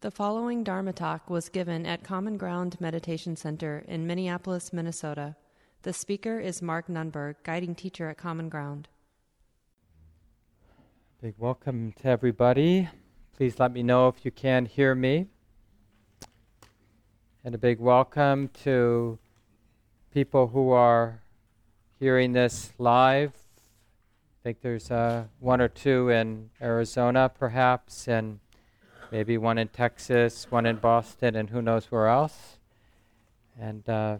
The following Dharma talk was given at Common Ground Meditation Center in Minneapolis, Minnesota. The speaker is Mark Nunberg, guiding teacher at Common Ground. Big welcome to everybody. Please let me know if you can hear me. And a big welcome to people who are hearing this live. I think there's uh, one or two in Arizona, perhaps, and maybe one in Texas, one in Boston, and who knows where else. And uh,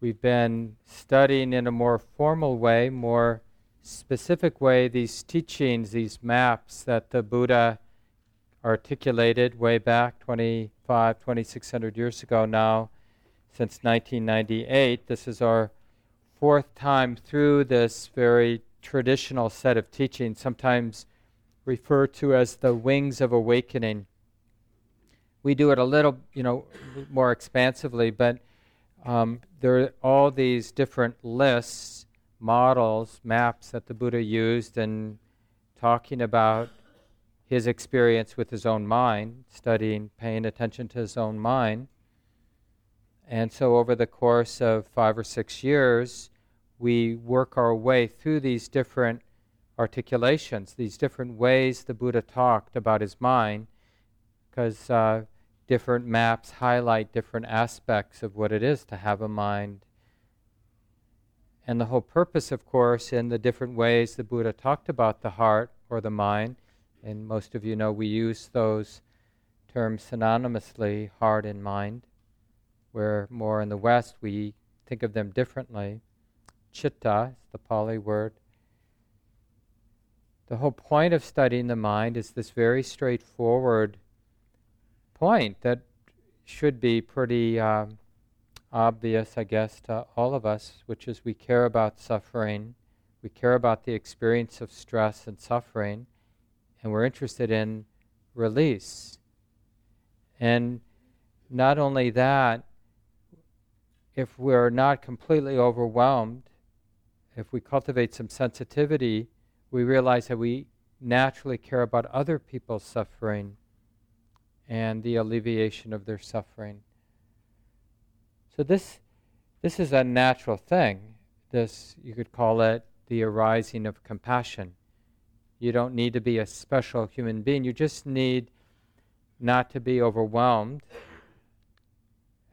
we've been studying in a more formal way, more specific way, these teachings, these maps that the Buddha articulated way back 25, 2600 years ago now, since 1998. This is our fourth time through this very traditional set of teachings, sometimes referred to as the wings of awakening. We do it a little, you know, more expansively, but um, there are all these different lists, models, maps that the Buddha used in talking about his experience with his own mind, studying, paying attention to his own mind. And so, over the course of five or six years, we work our way through these different articulations, these different ways the Buddha talked about his mind, because uh, different maps highlight different aspects of what it is to have a mind. And the whole purpose, of course, in the different ways the Buddha talked about the heart or the mind, and most of you know we use those terms synonymously, heart and mind, where more in the West we think of them differently chitta, the Pali word. The whole point of studying the mind is this very straightforward point that should be pretty um, obvious, I guess, to all of us, which is we care about suffering, we care about the experience of stress and suffering, and we're interested in release. And not only that, if we're not completely overwhelmed if we cultivate some sensitivity, we realize that we naturally care about other people's suffering and the alleviation of their suffering. So this this is a natural thing. This you could call it the arising of compassion. You don't need to be a special human being. You just need not to be overwhelmed.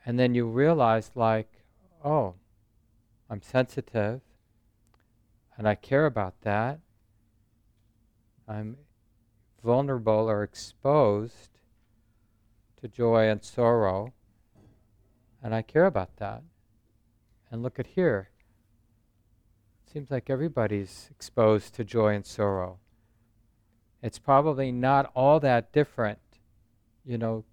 And then you realize like, oh, I'm sensitive and I care about that. I'm vulnerable or exposed to joy and sorrow, and I care about that. And look at here. It seems like everybody's exposed to joy and sorrow. It's probably not all that different, you know,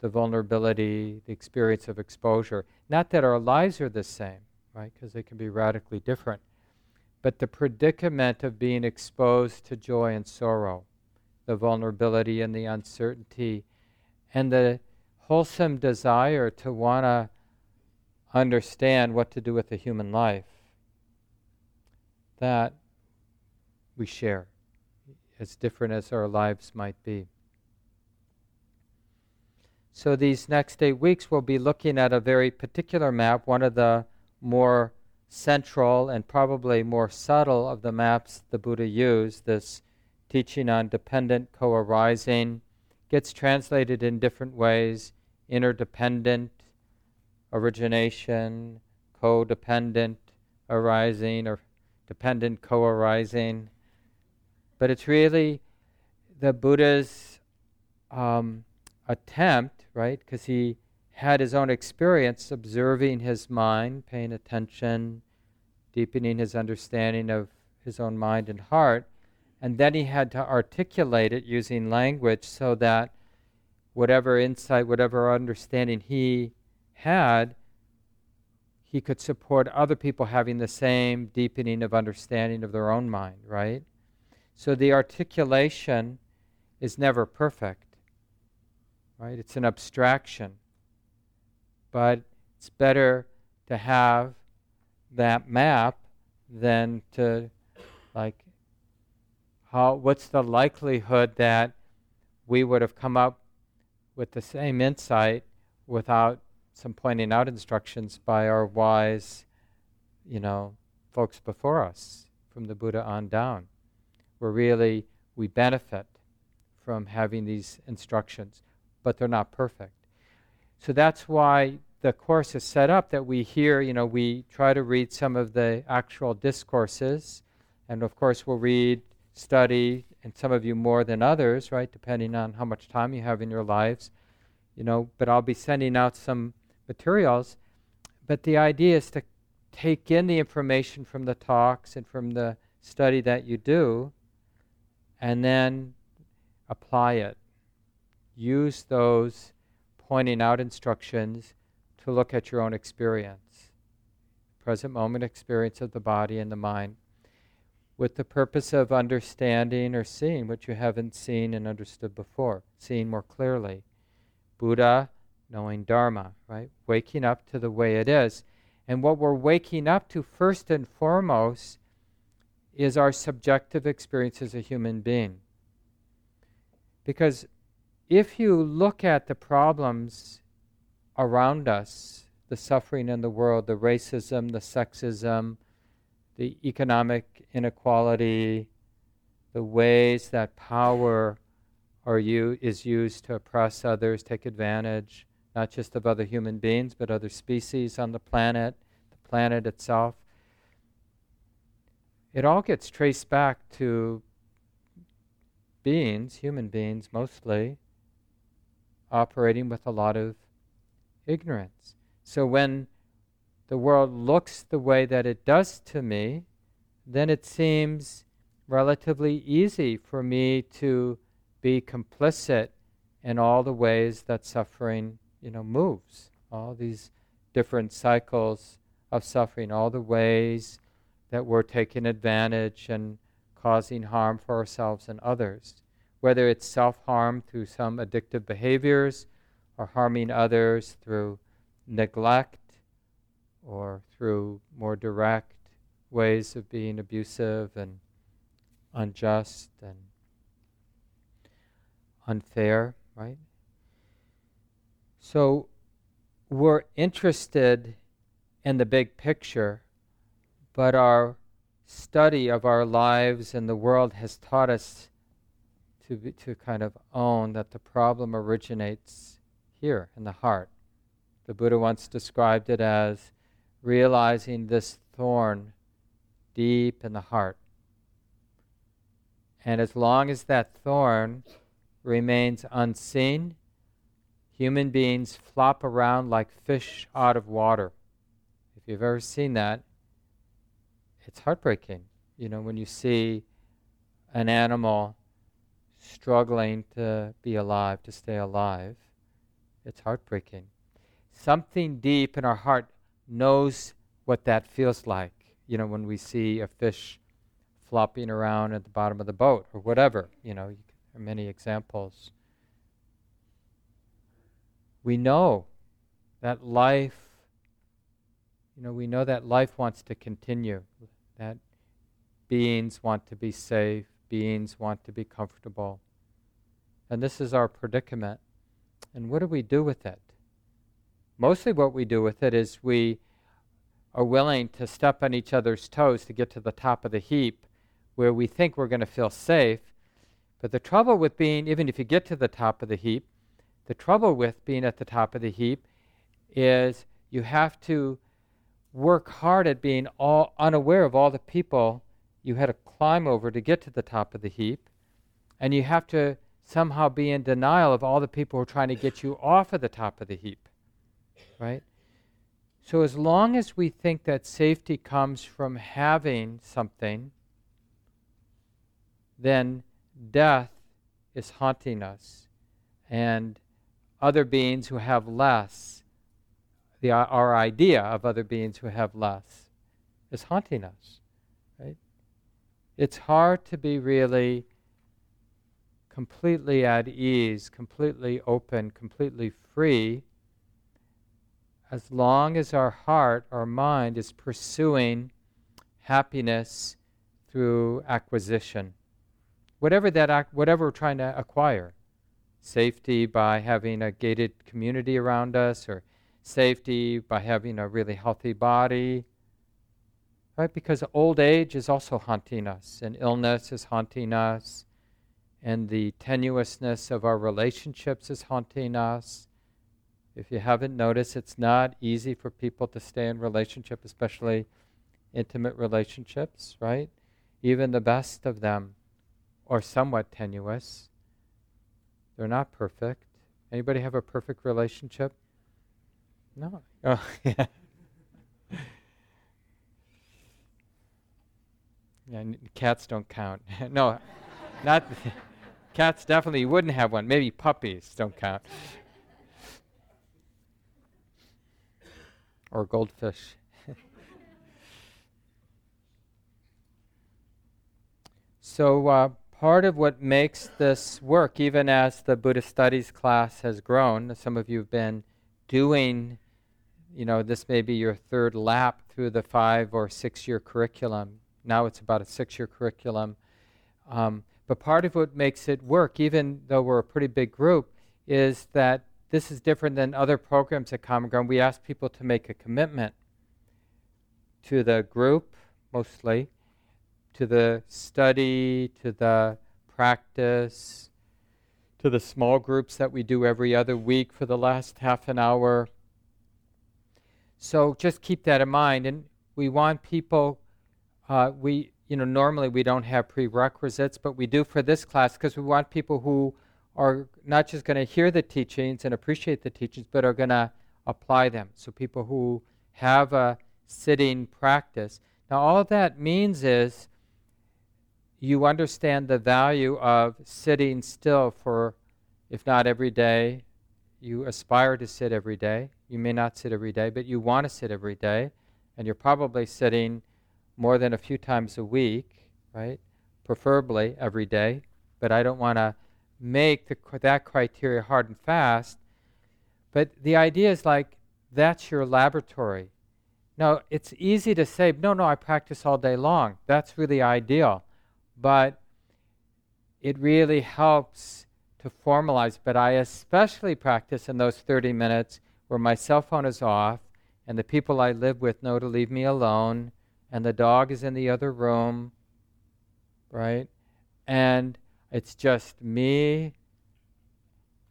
the vulnerability, the experience of exposure. Not that our lives are the same, right? Because they can be radically different but the predicament of being exposed to joy and sorrow, the vulnerability and the uncertainty, and the wholesome desire to want to understand what to do with the human life. That we share, as different as our lives might be. So, these next eight weeks, we'll be looking at a very particular map, one of the more central and probably more subtle of the maps the Buddha used, this teaching on dependent co arising, gets translated in different ways interdependent origination, codependent arising, or dependent co arising. But it's really the Buddha's um, attempt, right? Because he had his own experience observing his mind, paying attention, deepening his understanding of his own mind and heart. And then he had to articulate it using language so that whatever insight, whatever understanding he had, he could support other people having the same deepening of understanding of their own mind, right? So the articulation is never perfect, right? It's an abstraction but it's better to have that map than to like how, what's the likelihood that we would have come up with the same insight without some pointing out instructions by our wise, you know, folks before us, from the Buddha on down, where really we benefit from having these instructions, but they're not perfect. So that's why the course is set up that we hear, you know, we try to read some of the actual discourses, and of course we'll read, study, and some of you more than others, right, depending on how much time you have in your lives, you know, but I'll be sending out some materials. But the idea is to take in the information from the talks and from the study that you do, and then apply it. Use those pointing out instructions to look at your own experience, present moment experience of the body and the mind, with the purpose of understanding or seeing what you haven't seen and understood before, seeing more clearly. Buddha, knowing Dharma, right? Waking up to the way it is. And what we're waking up to first and foremost is our subjective experience as a human being. Because if you look at the problems around us, the suffering in the world, the racism, the sexism, the economic inequality, the ways that power are you, is used to oppress others, take advantage, not just of other human beings, but other species on the planet, the planet itself. It all gets traced back to beings, human beings mostly, operating with a lot of ignorance. So when the world looks the way that it does to me, then it seems relatively easy for me to be complicit in all the ways that suffering, you know, moves. All these different cycles of suffering, all the ways that we're taking advantage and causing harm for ourselves and others. Whether it's self harm through some addictive behaviors or harming others through neglect or through more direct ways of being abusive and unjust and unfair, right? So we're interested in the big picture, but our study of our lives and the world has taught us to, be, to kind of own that the problem originates here in the heart. The Buddha once described it as realizing this thorn deep in the heart. And as long as that thorn remains unseen, human beings flop around like fish out of water. If you've ever seen that, it's heartbreaking. You know, when you see an animal struggling to be alive, to stay alive, it's heartbreaking. Something deep in our heart knows what that feels like. You know, when we see a fish flopping around at the bottom of the boat or whatever, you know, there are many examples. We know that life, you know, we know that life wants to continue, that beings want to be safe, beings want to be comfortable. And this is our predicament. And what do we do with it? Mostly, what we do with it is we are willing to step on each other's toes to get to the top of the heap where we think we're going to feel safe. But the trouble with being, even if you get to the top of the heap, the trouble with being at the top of the heap is you have to work hard at being all unaware of all the people you had to climb over to get to the top of the heap. And you have to somehow be in denial of all the people who are trying to get you off of the top of the heap right? So, as long as we think that safety comes from having something, then death is haunting us. And other beings who have less, the, our idea of other beings who have less, is haunting us. Right? It's hard to be really completely at ease, completely open, completely free as long as our heart, our mind is pursuing happiness through acquisition, whatever that whatever we're trying to acquire. Safety by having a gated community around us, or safety by having a really healthy body. Right? Because old age is also haunting us, and illness is haunting us, and the tenuousness of our relationships is haunting us. If you haven't noticed, it's not easy for people to stay in relationship, especially intimate relationships, right? Even the best of them are somewhat tenuous. They're not perfect. Anybody have a perfect relationship? No. Oh, yeah. cats don't count. no, not cats. Definitely wouldn't have one. Maybe puppies don't count. or goldfish. so, uh, part of what makes this work, even as the Buddhist studies class has grown, some of you have been doing, you know, this may be your third lap through the five or six year curriculum. Now it's about a six year curriculum. Um, but part of what makes it work, even though we're a pretty big group, is that this is different than other programs at Common Ground. We ask people to make a commitment to the group, mostly, to the study, to the practice, to the small groups that we do every other week for the last half an hour. So just keep that in mind. And we want people, uh, we, you know, normally we don't have prerequisites, but we do for this class because we want people who are not just going to hear the teachings and appreciate the teachings, but are going to apply them. So people who have a sitting practice. Now, all that means is you understand the value of sitting still for, if not every day, you aspire to sit every day. You may not sit every day, but you want to sit every day. And you're probably sitting more than a few times a week, right? Preferably every day. But I don't want to make the, that criteria hard and fast. But the idea is like that's your laboratory. Now, it's easy to say, no, no, I practice all day long. That's really ideal. But it really helps to formalize. But I especially practice in those 30 minutes where my cell phone is off and the people I live with know to leave me alone and the dog is in the other room, right? And it's just me,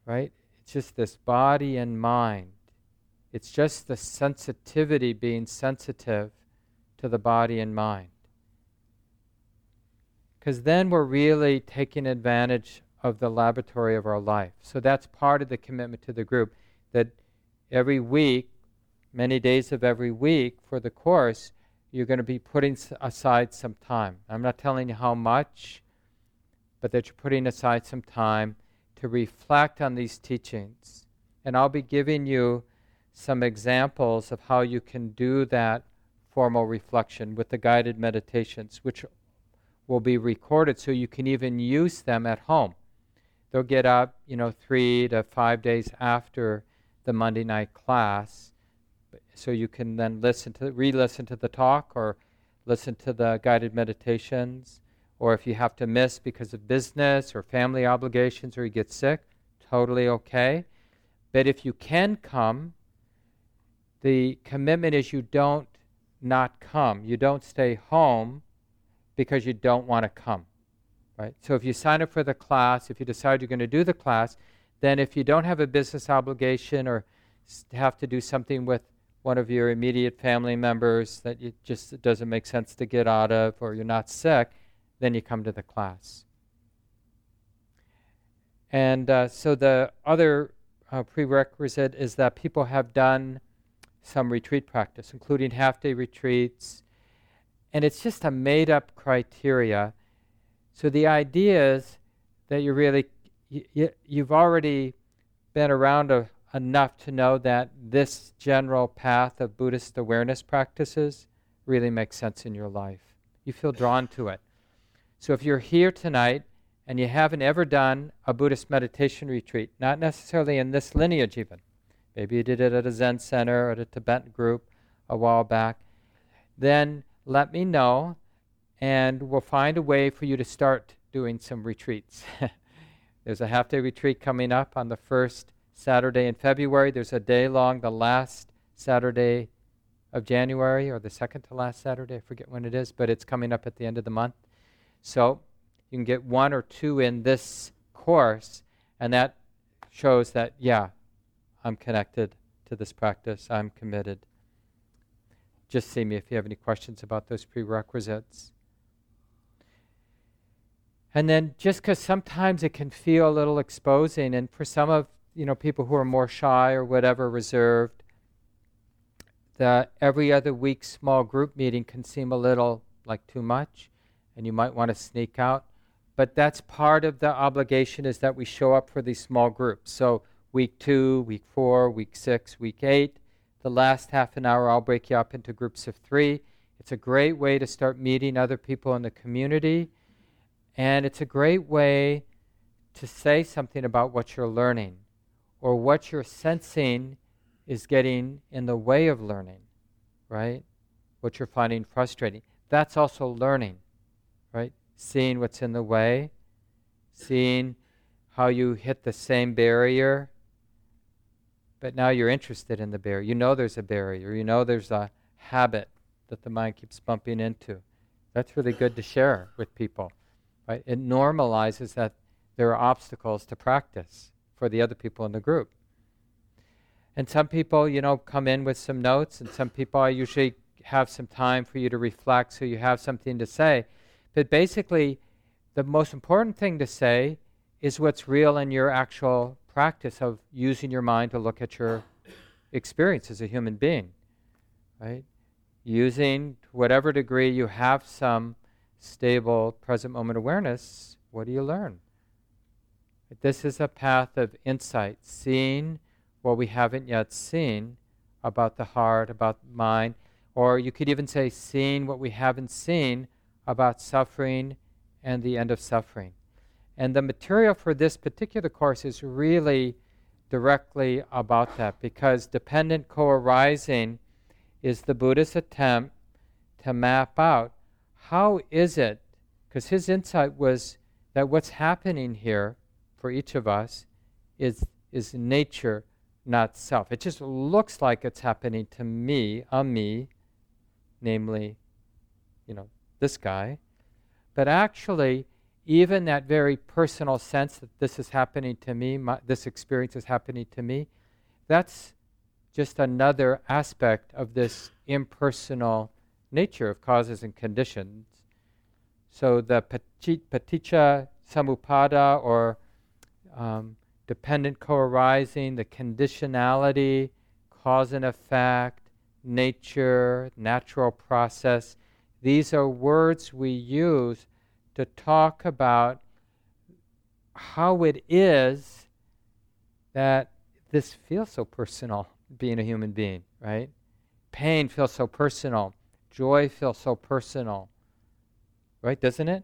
right? It's just this body and mind. It's just the sensitivity being sensitive to the body and mind. Because then we're really taking advantage of the laboratory of our life. So that's part of the commitment to the group that every week, many days of every week for the course, you're going to be putting aside some time. I'm not telling you how much but that you're putting aside some time to reflect on these teachings. And I'll be giving you some examples of how you can do that formal reflection with the guided meditations, which will be recorded so you can even use them at home. They'll get up, you know, three to five days after the Monday night class, so you can then listen to, re-listen to the talk or listen to the guided meditations or if you have to miss because of business or family obligations or you get sick, totally okay. But if you can come, the commitment is you don't not come. You don't stay home because you don't want to come. Right? So if you sign up for the class, if you decide you're going to do the class, then if you don't have a business obligation or have to do something with one of your immediate family members that it just doesn't make sense to get out of or you're not sick, then you come to the class. And uh, so the other uh, prerequisite is that people have done some retreat practice, including half day retreats. And it's just a made up criteria. So the idea is that you really, you, you've already been around a, enough to know that this general path of Buddhist awareness practices really makes sense in your life. You feel drawn to it. So if you're here tonight and you haven't ever done a Buddhist meditation retreat, not necessarily in this lineage even, maybe you did it at a Zen center or at a Tibetan group a while back, then let me know and we'll find a way for you to start doing some retreats. There's a half day retreat coming up on the first Saturday in February. There's a day long the last Saturday of January or the second to last Saturday. I forget when it is, but it's coming up at the end of the month. So you can get one or two in this course, and that shows that, yeah, I'm connected to this practice, I'm committed. Just see me if you have any questions about those prerequisites. And then just because sometimes it can feel a little exposing, and for some of you know people who are more shy or whatever, reserved, the every other week small group meeting can seem a little like too much, and you might want to sneak out. But that's part of the obligation is that we show up for these small groups. So week two, week four, week six, week eight, the last half an hour, I'll break you up into groups of three. It's a great way to start meeting other people in the community and it's a great way to say something about what you're learning or what you're sensing is getting in the way of learning, right? What you're finding frustrating. That's also learning, right? Seeing what's in the way, seeing how you hit the same barrier, but now you're interested in the barrier. You know there's a barrier, you know there's a habit that the mind keeps bumping into. That's really good to share with people. Right? It normalizes that there are obstacles to practice for the other people in the group. And some people, you know, come in with some notes, and some people I usually have some time for you to reflect so you have something to say. But basically, the most important thing to say is what's real in your actual practice of using your mind to look at your experience as a human being, right? Using, to whatever degree you have some stable present moment awareness, what do you learn? This is a path of insight, seeing what we haven't yet seen about the heart, about mind, or you could even say seeing what we haven't seen about suffering and the end of suffering. And the material for this particular course is really directly about that because dependent co arising is the Buddhist attempt to map out how is it? Because his insight was that what's happening here for each of us is, is nature, not self. It just looks like it's happening to me, a me, namely, you know, this guy. But actually, even that very personal sense that this is happening to me, my, this experience is happening to me, that's just another aspect of this impersonal nature of causes and conditions. So the paticca samuppada or um, dependent co-arising, the conditionality, cause and effect, nature, natural process, these are words we use to talk about how it is that this feels so personal, being a human being, right? Pain feels so personal. Joy feels so personal, right? Doesn't it?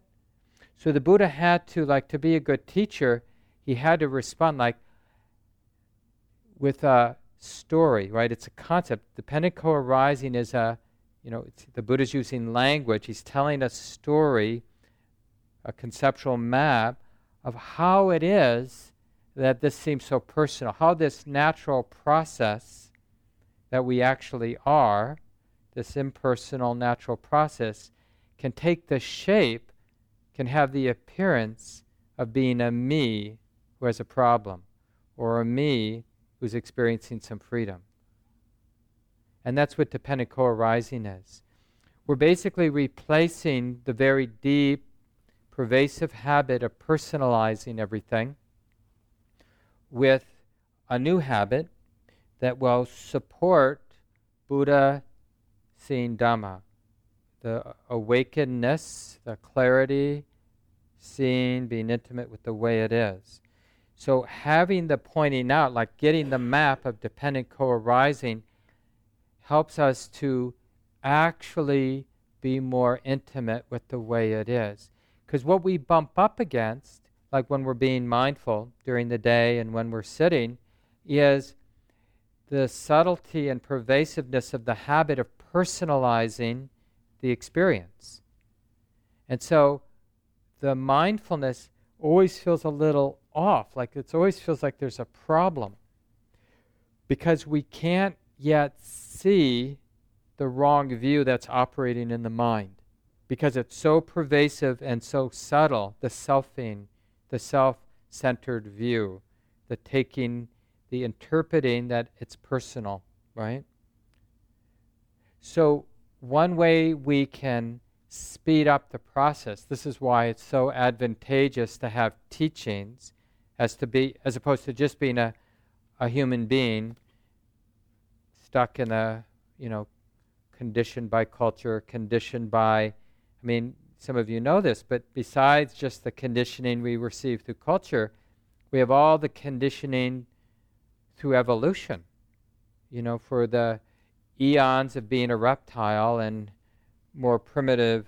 So the Buddha had to, like, to be a good teacher, he had to respond, like, with a story, right? It's a concept. The co arising is a, you know, the Buddha's using language. He's telling a story, a conceptual map of how it is that this seems so personal, how this natural process that we actually are this impersonal natural process, can take the shape, can have the appearance of being a me who has a problem, or a me who's experiencing some freedom. And that's what dependent co arising is. We're basically replacing the very deep, pervasive habit of personalizing everything with a new habit that will support Buddha seeing Dhamma, the awakenedness, the clarity, seeing, being intimate with the way it is. So having the pointing out, like getting the map of dependent co-arising, helps us to actually be more intimate with the way it is. Because what we bump up against, like when we're being mindful during the day and when we're sitting, is the subtlety and pervasiveness of the habit of personalizing the experience. And so the mindfulness always feels a little off, like it always feels like there's a problem. Because we can't yet see the wrong view that's operating in the mind. Because it's so pervasive and so subtle, the selfing, the self centered view, the taking, the interpreting that it's personal, right? So, one way we can speed up the process, this is why it's so advantageous to have teachings as to be as opposed to just being a, a human being stuck in a you know conditioned by culture conditioned by i mean some of you know this but besides just the conditioning we receive through culture we have all the conditioning through evolution you know for the eons of being a reptile and more primitive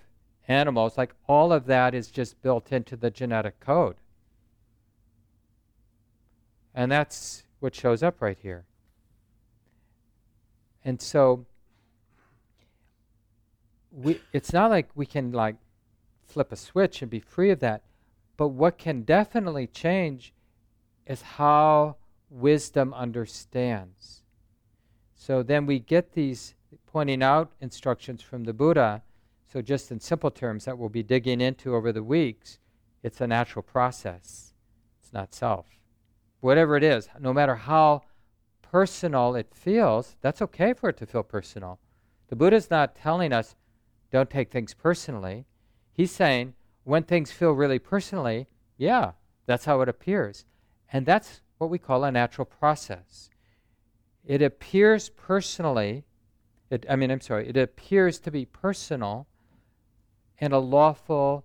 animals. Like all of that is just built into the genetic code and that's what shows up right here. And so we, it's not like we can like flip a switch and be free of that. But what can definitely change is how wisdom understands. So then we get these pointing out instructions from the Buddha. So, just in simple terms, that we'll be digging into over the weeks, it's a natural process, it's not self whatever it is, no matter how personal it feels, that's okay for it to feel personal. The Buddha's not telling us don't take things personally. He's saying when things feel really personally, yeah, that's how it appears. And that's what we call a natural process. It appears personally, it, I mean, I'm sorry, it appears to be personal in a lawful,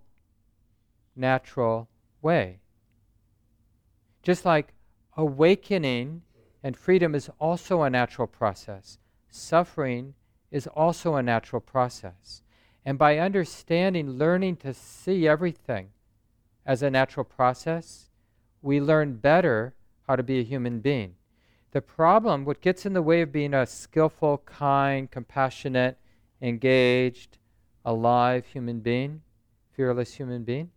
natural way. Just like awakening and freedom is also a natural process. Suffering is also a natural process. And by understanding, learning to see everything as a natural process, we learn better how to be a human being. The problem, what gets in the way of being a skillful, kind, compassionate, engaged, alive human being, fearless human being,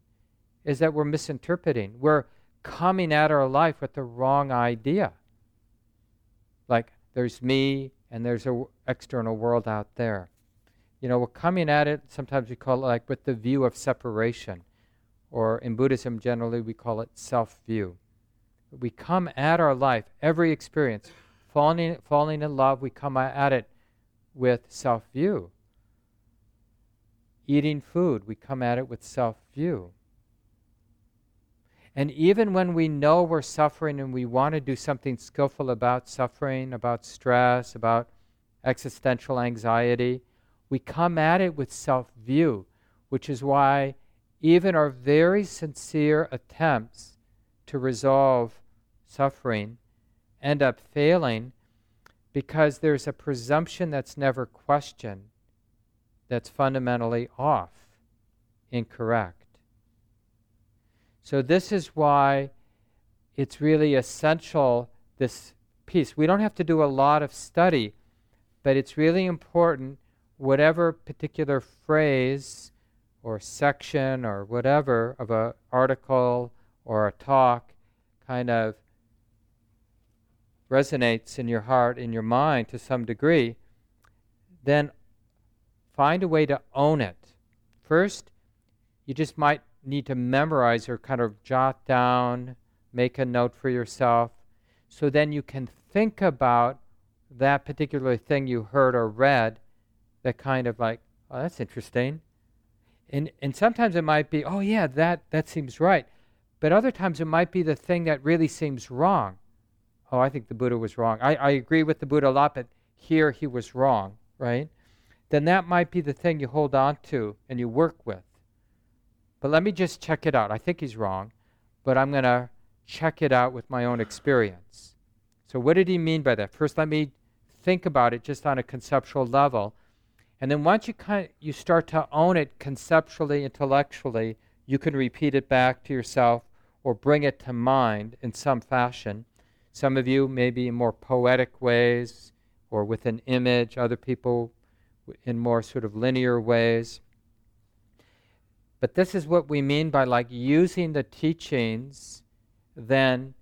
is that we're misinterpreting. We're coming at our life with the wrong idea. Like there's me and there's an external world out there. You know, we're coming at it, sometimes we call it like with the view of separation. Or in Buddhism, generally, we call it self view. We come at our life, every experience, falling, falling in love, we come at it with self view. Eating food, we come at it with self view. And even when we know we're suffering and we want to do something skillful about suffering, about stress, about existential anxiety, we come at it with self view, which is why even our very sincere attempts to resolve suffering end up failing because there's a presumption that's never questioned that's fundamentally off, incorrect. So, this is why it's really essential, this piece. We don't have to do a lot of study, but it's really important, whatever particular phrase or section or whatever of an article or a talk kind of resonates in your heart, in your mind to some degree, then find a way to own it. First, you just might need to memorize or kind of jot down, make a note for yourself, so then you can think about that particular thing you heard or read that kind of like, oh, that's interesting. And, and sometimes it might be, oh, yeah, that, that seems right. But other times it might be the thing that really seems wrong. Oh, I think the Buddha was wrong. I, I agree with the Buddha a lot, but here he was wrong, right? Then that might be the thing you hold on to and you work with. But let me just check it out. I think he's wrong, but I'm going to check it out with my own experience. So, what did he mean by that? First, let me think about it just on a conceptual level. And then once you, kind of, you start to own it conceptually, intellectually, you can repeat it back to yourself or bring it to mind in some fashion. Some of you maybe in more poetic ways or with an image, other people in more sort of linear ways. But this is what we mean by like using the teachings then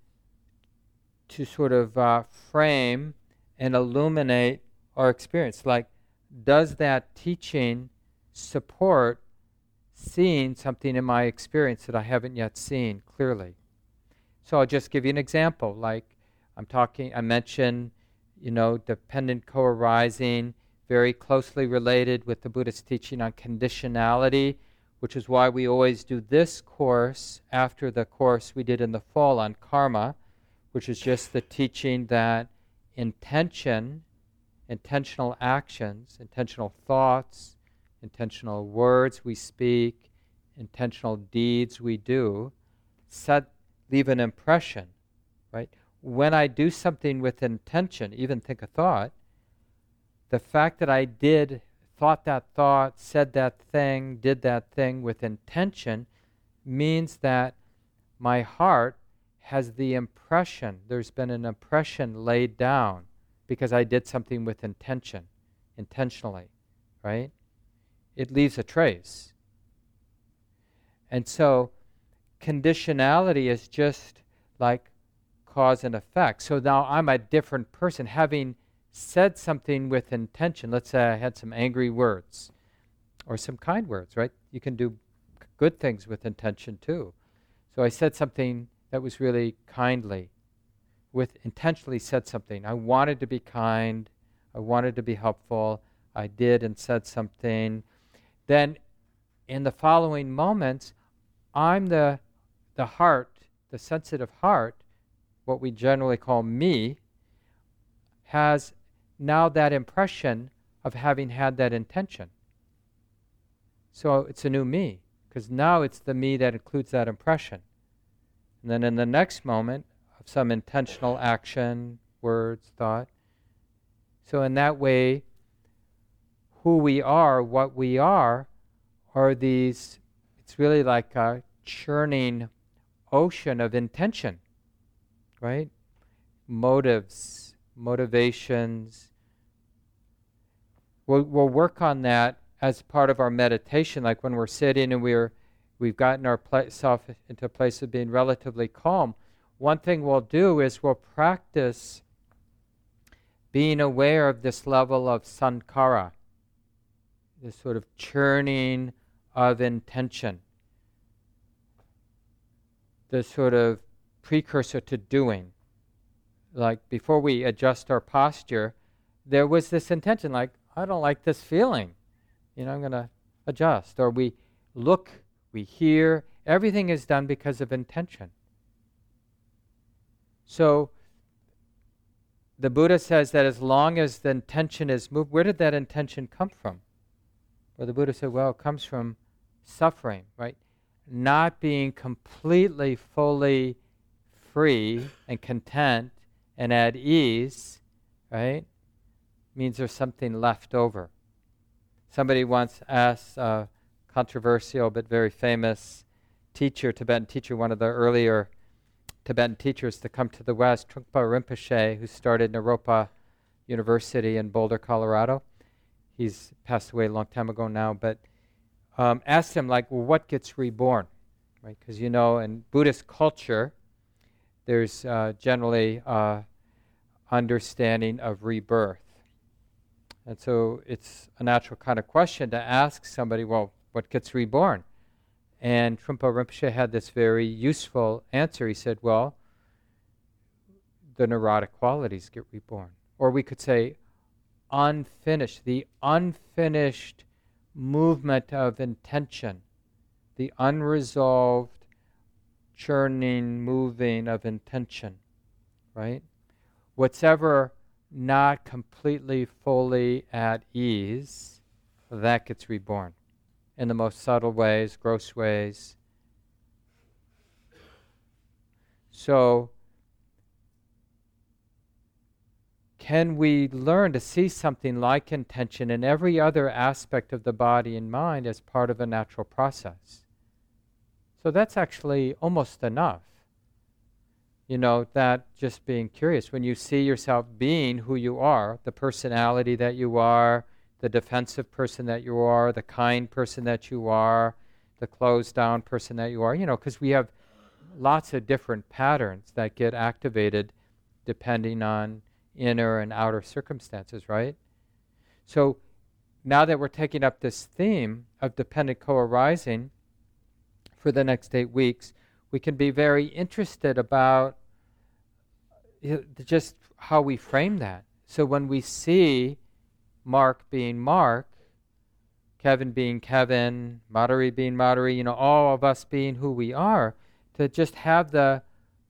to sort of uh, frame and illuminate our experience. Like, does that teaching support seeing something in my experience that I haven't yet seen clearly? So I'll just give you an example. Like, I'm talking, I mentioned, you know, dependent co arising, very closely related with the Buddhist teaching on conditionality, which is why we always do this course after the course we did in the fall on karma, which is just the teaching that intention, intentional actions, intentional thoughts, intentional words we speak, intentional deeds we do, set, leave an impression, right? When I do something with intention, even think a thought, the fact that I did, thought that thought, said that thing, did that thing with intention means that my heart has the impression, there's been an impression laid down because I did something with intention, intentionally, right? It leaves a trace. And so conditionality is just like cause and effect. So now I'm a different person, having said something with intention. Let's say I had some angry words or some kind words, right? You can do good things with intention too. So I said something that was really kindly, with intentionally said something. I wanted to be kind, I wanted to be helpful, I did and said something. Then in the following moments, I'm the the heart, the sensitive heart, what we generally call me, has now that impression of having had that intention. So it's a new me, because now it's the me that includes that impression. And then in the next moment of some intentional action, words, thought. So in that way, who we are, what we are, are these, it's really like a churning ocean of intention, right? Motives, motivations. We'll, we'll work on that as part of our meditation, like when we're sitting and we're we've gotten ourselves into a place of being relatively calm, one thing we'll do is we'll practice being aware of this level of sankhara, this sort of churning of intention, the sort of precursor to doing. Like before we adjust our posture, there was this intention, like, I don't like this feeling. You know, I'm going to adjust. Or we look we hear. Everything is done because of intention. So, the Buddha says that as long as the intention is moved, where did that intention come from? Well, the Buddha said, well, it comes from suffering, right? Not being completely, fully free and content and at ease, right? Means there's something left over. Somebody once asked, a controversial but very famous teacher, Tibetan teacher, one of the earlier Tibetan teachers to come to the West, Trungpa Rinpoche, who started Naropa University in Boulder, Colorado. He's passed away a long time ago now, but um, asked him, like, well, what gets reborn? Right? Because, you know, in Buddhist culture, there's uh, generally uh, understanding of rebirth. And so it's a natural kind of question to ask somebody, well, what gets reborn? And Trungpa Rinpoche had this very useful answer. He said, well, the neurotic qualities get reborn. Or we could say, unfinished, the unfinished movement of intention, the unresolved churning, moving of intention, right? Whatever not completely, fully at ease, that gets reborn in the most subtle ways, gross ways. So, can we learn to see something like intention in every other aspect of the body and mind as part of a natural process? So, that's actually almost enough. You know, that just being curious. When you see yourself being who you are, the personality that you are, the defensive person that you are, the kind person that you are, the closed down person that you are, you know, because we have lots of different patterns that get activated depending on inner and outer circumstances, right? So now that we're taking up this theme of dependent co arising for the next eight weeks, we can be very interested about just how we frame that. So when we see Mark being Mark, Kevin being Kevin, Madhuri being Madhuri, you know, all of us being who we are, to just have the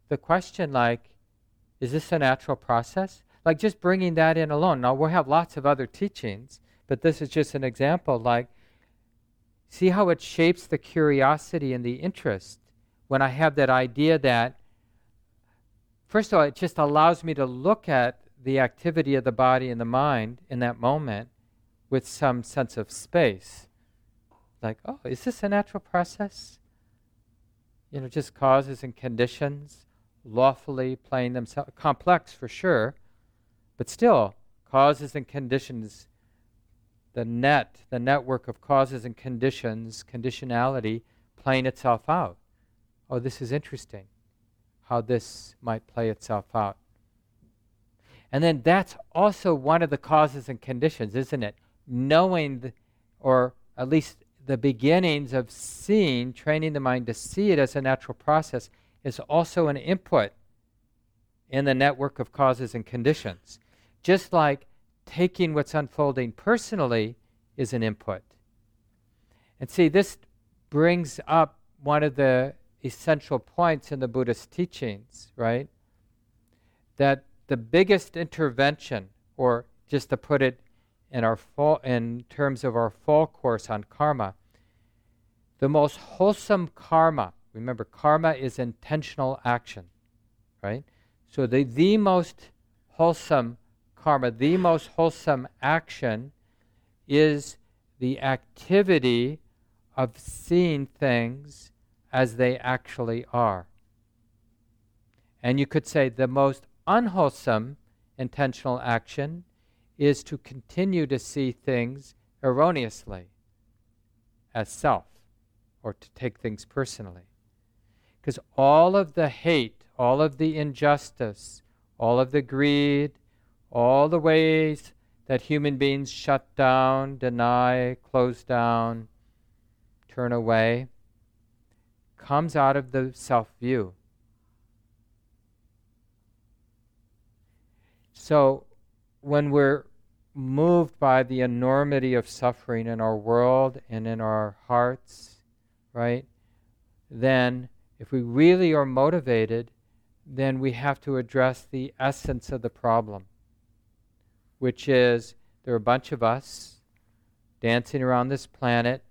the question like, is this a natural process? Like just bringing that in alone. Now we'll have lots of other teachings, but this is just an example. Like, see how it shapes the curiosity and the interest when I have that idea that, first of all, it just allows me to look at the activity of the body and the mind in that moment with some sense of space. Like, oh, is this a natural process? You know, just causes and conditions lawfully playing themselves, complex for sure, but still, causes and conditions, the net, the network of causes and conditions, conditionality playing itself out. Oh, this is interesting how this might play itself out. And then that's also one of the causes and conditions, isn't it? knowing, the, or at least the beginnings of seeing, training the mind to see it as a natural process, is also an input in the network of causes and conditions. Just like taking what's unfolding personally is an input. And see, this brings up one of the essential points in the Buddhist teachings, right? That the biggest intervention, or just to put it in our fall, in terms of our fall course on karma, the most wholesome karma. Remember, karma is intentional action, right? So the the most wholesome karma, the most wholesome action, is the activity of seeing things as they actually are. And you could say the most unwholesome intentional action is to continue to see things erroneously as self or to take things personally. Because all of the hate, all of the injustice, all of the greed, all the ways that human beings shut down, deny, close down, turn away, comes out of the self view. So when we're moved by the enormity of suffering in our world and in our hearts, right? Then, if we really are motivated, then we have to address the essence of the problem, which is there are a bunch of us dancing around this planet,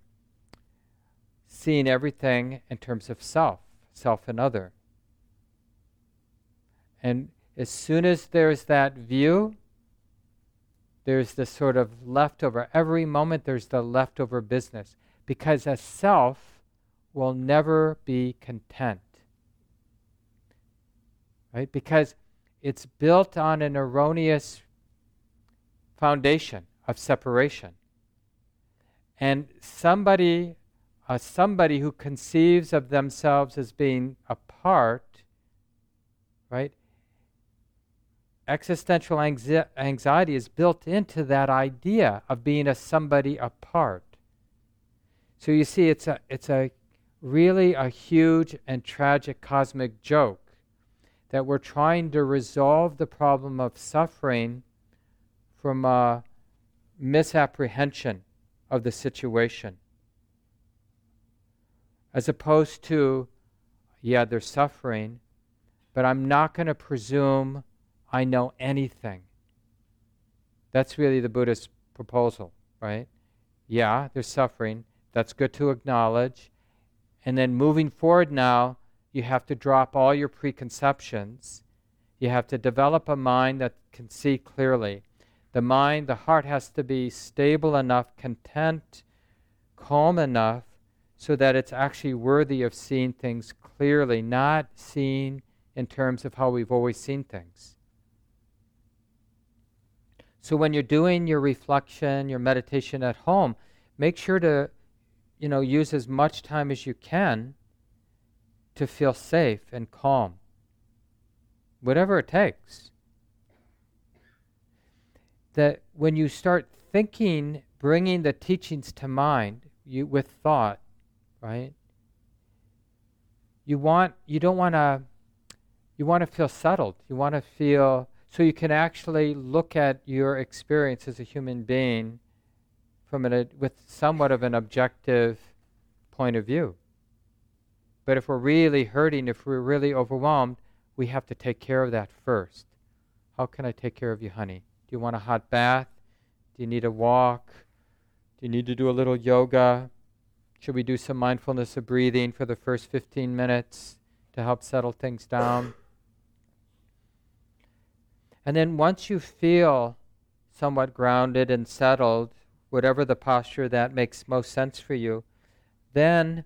seeing everything in terms of self, self and other. And as soon as there's that view, there's the sort of leftover. Every moment there's the leftover business because a self will never be content. Right? Because it's built on an erroneous foundation of separation. And somebody, uh, somebody who conceives of themselves as being apart, right, existential anxiety is built into that idea of being a somebody apart. So you see, it's a, it's a really a huge and tragic cosmic joke that we're trying to resolve the problem of suffering from a misapprehension of the situation. As opposed to, yeah, they're suffering, but I'm not going to presume I know anything. That's really the Buddhist proposal, right? Yeah, there's suffering. That's good to acknowledge. And then moving forward now, you have to drop all your preconceptions. You have to develop a mind that can see clearly. The mind, the heart has to be stable enough, content, calm enough, so that it's actually worthy of seeing things clearly, not seeing in terms of how we've always seen things. So when you're doing your reflection, your meditation at home, make sure to you know, use as much time as you can to feel safe and calm. Whatever it takes. That when you start thinking, bringing the teachings to mind you, with thought, right? You want you don't want to you want to feel settled. You want to feel so you can actually look at your experience as a human being from a with somewhat of an objective point of view. But if we're really hurting, if we're really overwhelmed, we have to take care of that first. How can I take care of you, honey? Do you want a hot bath? Do you need a walk? Do you need to do a little yoga? Should we do some mindfulness of breathing for the first 15 minutes to help settle things down? And then once you feel somewhat grounded and settled, whatever the posture that makes most sense for you, then,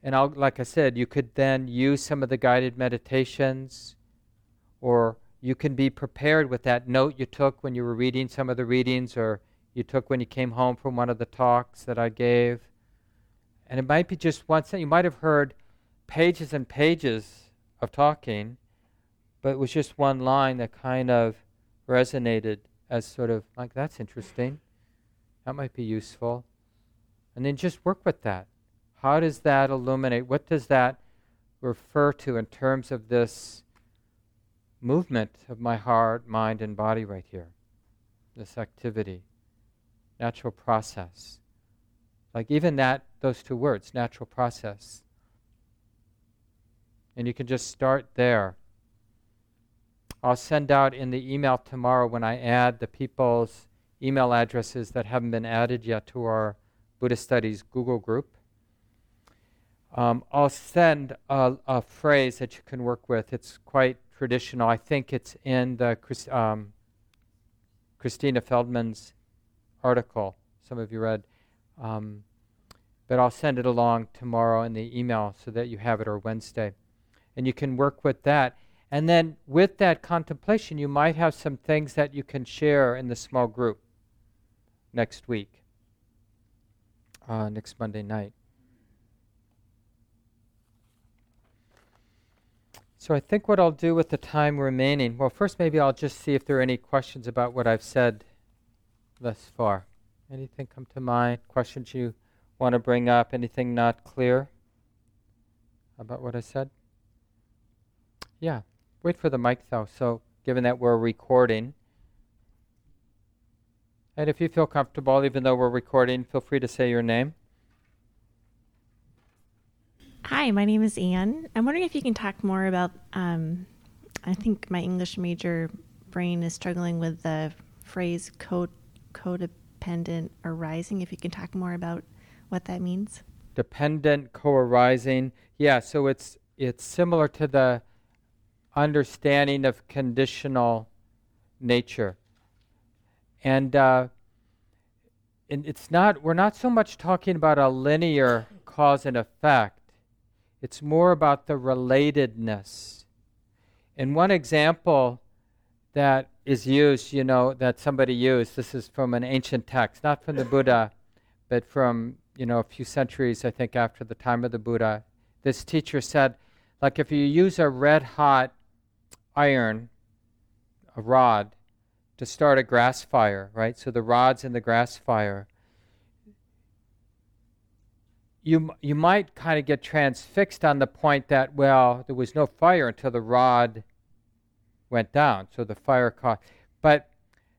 and I'll, like I said, you could then use some of the guided meditations, or you can be prepared with that note you took when you were reading some of the readings, or you took when you came home from one of the talks that I gave. And it might be just one thing. You might have heard pages and pages of talking, but it was just one line that kind of resonated as sort of like, that's interesting. That might be useful. And then just work with that. How does that illuminate? What does that refer to in terms of this movement of my heart, mind, and body right here? This activity, natural process. Like even that, those two words, natural process. And you can just start there. I'll send out in the email tomorrow when I add the people's email addresses that haven't been added yet to our Buddhist Studies Google group. Um, I'll send a, a, phrase that you can work with. It's quite traditional. I think it's in the um, Christina Feldman's article. Some of you read. Um, but I'll send it along tomorrow in the email so that you have it or Wednesday. And you can work with that. And then with that contemplation, you might have some things that you can share in the small group next week uh, next Monday night. So I think what I'll do with the time remaining, well, first maybe I'll just see if there are any questions about what I've said thus far. Anything come to mind? Questions you want to bring up? Anything not clear about what I said? Yeah. Wait for the mic though. So, given that we're recording, and if you feel comfortable, even though we're recording, feel free to say your name. Hi, my name is Anne. I'm wondering if you can talk more about. Um, I think my English major brain is struggling with the phrase co- codependent arising. If you can talk more about what that means. Dependent co-arising. Yeah, so it's it's similar to the understanding of conditional nature. And, uh, and it's not, we're not so much talking about a linear cause and effect, it's more about the relatedness. And one example that is used, you know, that somebody used, this is from an ancient text, not from the Buddha, but from, you know, a few centuries, I think, after the time of the Buddha. This teacher said, like, if you use a red hot iron, a rod, to start a grass fire, right? So the rods in the grass fire. You, you might kind of get transfixed on the point that, well, there was no fire until the rod went down. So the fire caught. But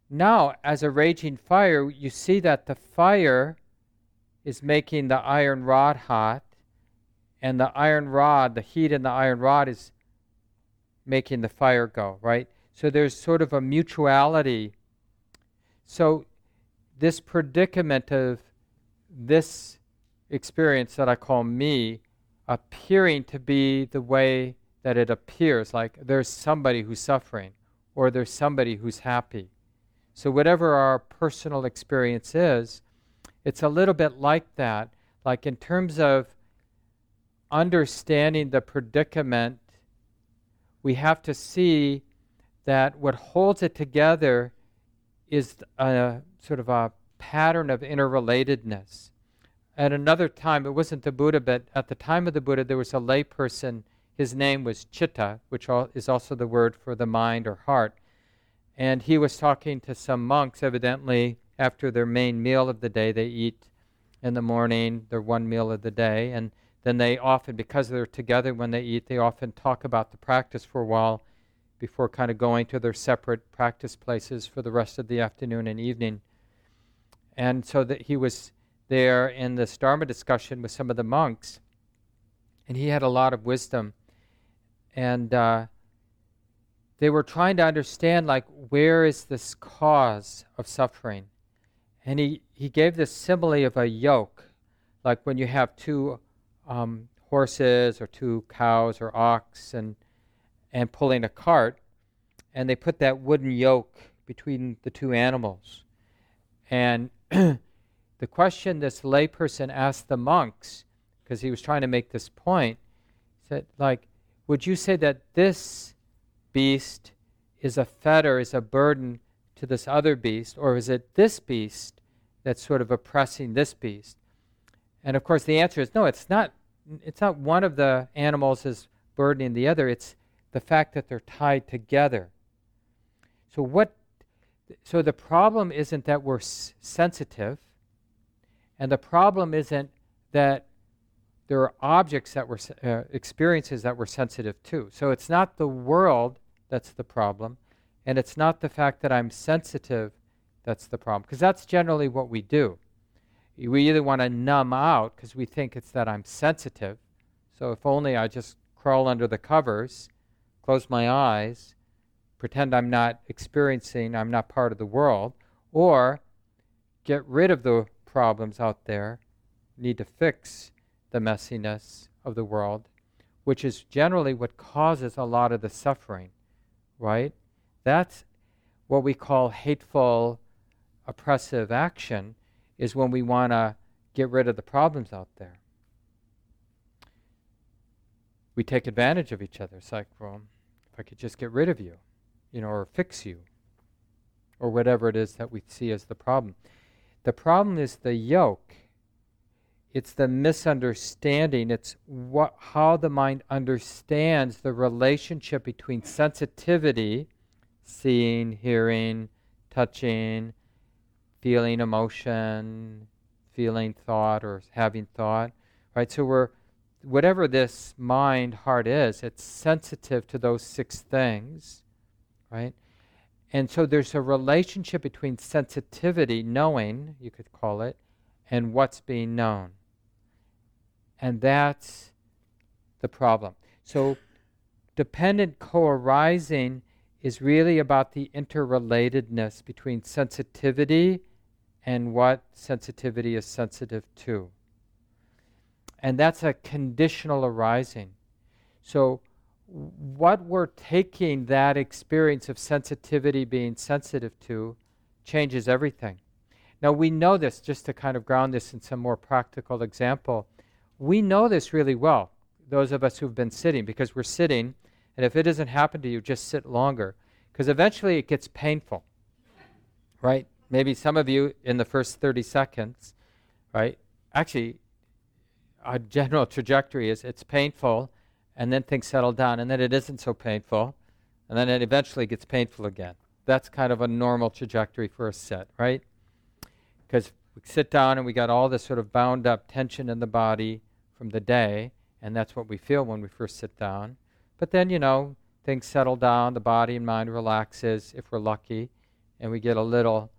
now, as a raging fire, you see that the fire is making the iron rod hot, and the iron rod, the heat in the iron rod is making the fire go, right? So there's sort of a mutuality. So this predicament of this experience that I call me appearing to be the way that it appears, like there's somebody who's suffering or there's somebody who's happy. So, whatever our personal experience is, it's a little bit like that. Like in terms of understanding the predicament, we have to see that what holds it together is a sort of a pattern of interrelatedness. at another time, it wasn't the Buddha, but at the time of the Buddha, there was a layperson. His name was Chitta, which is also the word for the mind or heart. And he was talking to some monks, evidently, after their main meal of the day. They eat in the morning, their one meal of the day. And then they often, because they're together when they eat, they often talk about the practice for a while before kind of going to their separate practice places for the rest of the afternoon and evening. And so that he was there in this Dharma discussion with some of the monks, and he had a lot of wisdom. And uh, they were trying to understand, like, where is this cause of suffering? And he, he gave this simile of a yoke, like when you have two um, horses or two cows or ox and, and pulling a cart, and they put that wooden yoke between the two animals. And the question this layperson asked the monks, because he was trying to make this point, said, like, would you say that this beast is a fetter, is a burden to this other beast, or is it this beast that's sort of oppressing this beast? And of course, the answer is no. It's not. It's not one of the animals is burdening the other. It's the fact that they're tied together. So what? So the problem isn't that we're s- sensitive. And the problem isn't that there are objects that we're, uh, experiences that we're sensitive to. So it's not the world that's the problem, and it's not the fact that I'm sensitive that's the problem, because that's generally what we do. We either want to numb out because we think it's that I'm sensitive. So if only I just crawl under the covers, close my eyes, pretend I'm not experiencing, I'm not part of the world, or get rid of the problems out there, need to fix the messiness of the world, which is generally what causes a lot of the suffering, right? That's what we call hateful, oppressive action, is when we want to get rid of the problems out there. We take advantage of each other. It's like, well, if I could just get rid of you, you know, or fix you, or whatever it is that we see as the problem. The problem is the yoke. It's the misunderstanding. It's what, how the mind understands the relationship between sensitivity, seeing, hearing, touching, feeling emotion, feeling thought, or having thought. Right? So we're, whatever this mind, heart is, it's sensitive to those six things. Right? And so there's a relationship between sensitivity, knowing, you could call it, and what's being known. And that's the problem. So dependent co arising is really about the interrelatedness between sensitivity and what sensitivity is sensitive to. And that's a conditional arising. So what we're taking that experience of sensitivity being sensitive to changes everything. Now, we know this, just to kind of ground this in some more practical example. We know this really well, those of us who've been sitting, because we're sitting, and if it doesn't happen to you, just sit longer, because eventually it gets painful, right? Maybe some of you in the first 30 seconds, right? Actually, a general trajectory is it's painful and then things settle down, and then it isn't so painful, and then it eventually gets painful again. That's kind of a normal trajectory for a sit, right? Because we sit down and we got all this sort of bound up tension in the body from the day, and that's what we feel when we first sit down. But then, you know, things settle down, the body and mind relaxes if we're lucky, and we get a little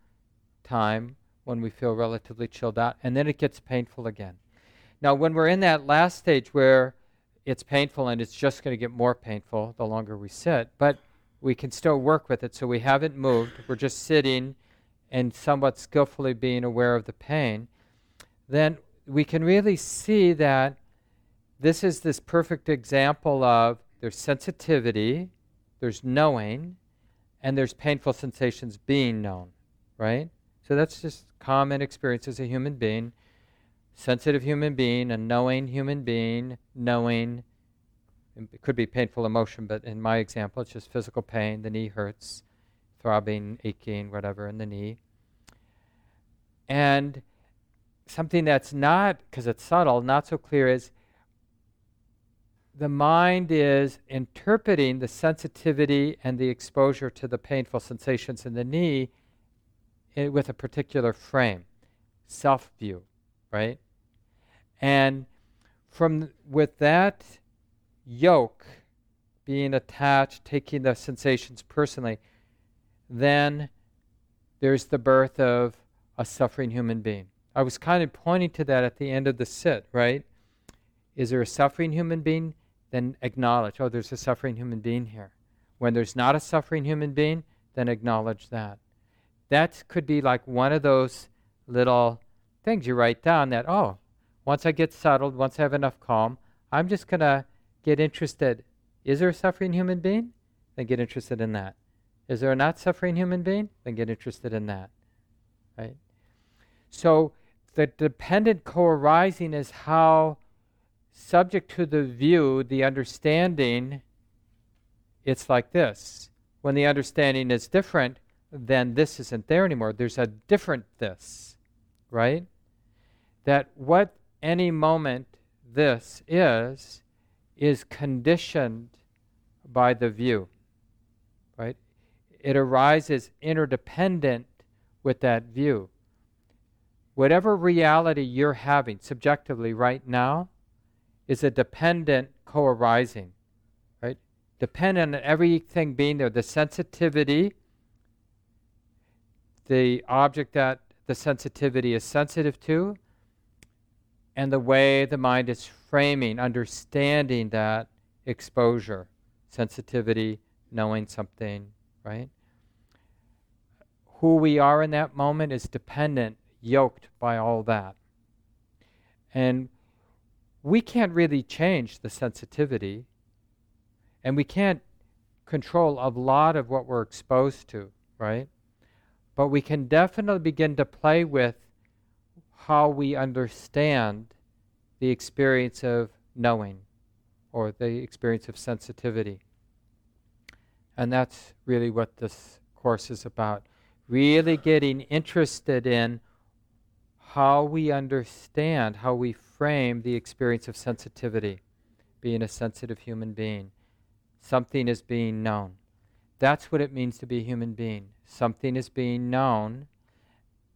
time when we feel relatively chilled out, and then it gets painful again. Now, when we're in that last stage where it's painful and it's just going to get more painful the longer we sit. But we can still work with it. So we haven't moved. We're just sitting and somewhat skillfully being aware of the pain. Then we can really see that this is this perfect example of there's sensitivity, there's knowing, and there's painful sensations being known, right? So that's just common experience as a human being sensitive human being, a knowing human being, knowing. It could be painful emotion, but in my example, it's just physical pain. The knee hurts, throbbing, aching, whatever in the knee. And something that's not, because it's subtle, not so clear is the mind is interpreting the sensitivity and the exposure to the painful sensations in the knee eh, with a particular frame, self view, right? And from with that yoke being attached, taking the sensations personally, then there's the birth of a suffering human being. I was kind of pointing to that at the end of the sit, right? Is there a suffering human being? Then acknowledge, oh, there's a suffering human being here. When there's not a suffering human being, then acknowledge that. That could be like one of those little things you write down that, oh, once I get settled, once I have enough calm, I'm just going to get interested. Is there a suffering human being? Then get interested in that. Is there a not suffering human being? Then get interested in that. Right? So the dependent co arising is how, subject to the view, the understanding, it's like this. When the understanding is different, then this isn't there anymore. There's a different this, right? That what any moment this is, is conditioned by the view, right? It arises interdependent with that view. Whatever reality you're having subjectively right now is a dependent co arising, right? Dependent on everything being there the sensitivity, the object that the sensitivity is sensitive to, and the way the mind is framing, understanding that exposure, sensitivity, knowing something, right? Who we are in that moment is dependent yoked by all that. And we can't really change the sensitivity, and we can't control a lot of what we're exposed to, right? But we can definitely begin to play with how we understand the experience of knowing or the experience of sensitivity. And that's really what this course is about. Really getting interested in how we understand, how we frame the experience of sensitivity, being a sensitive human being. Something is being known. That's what it means to be a human being. Something is being known.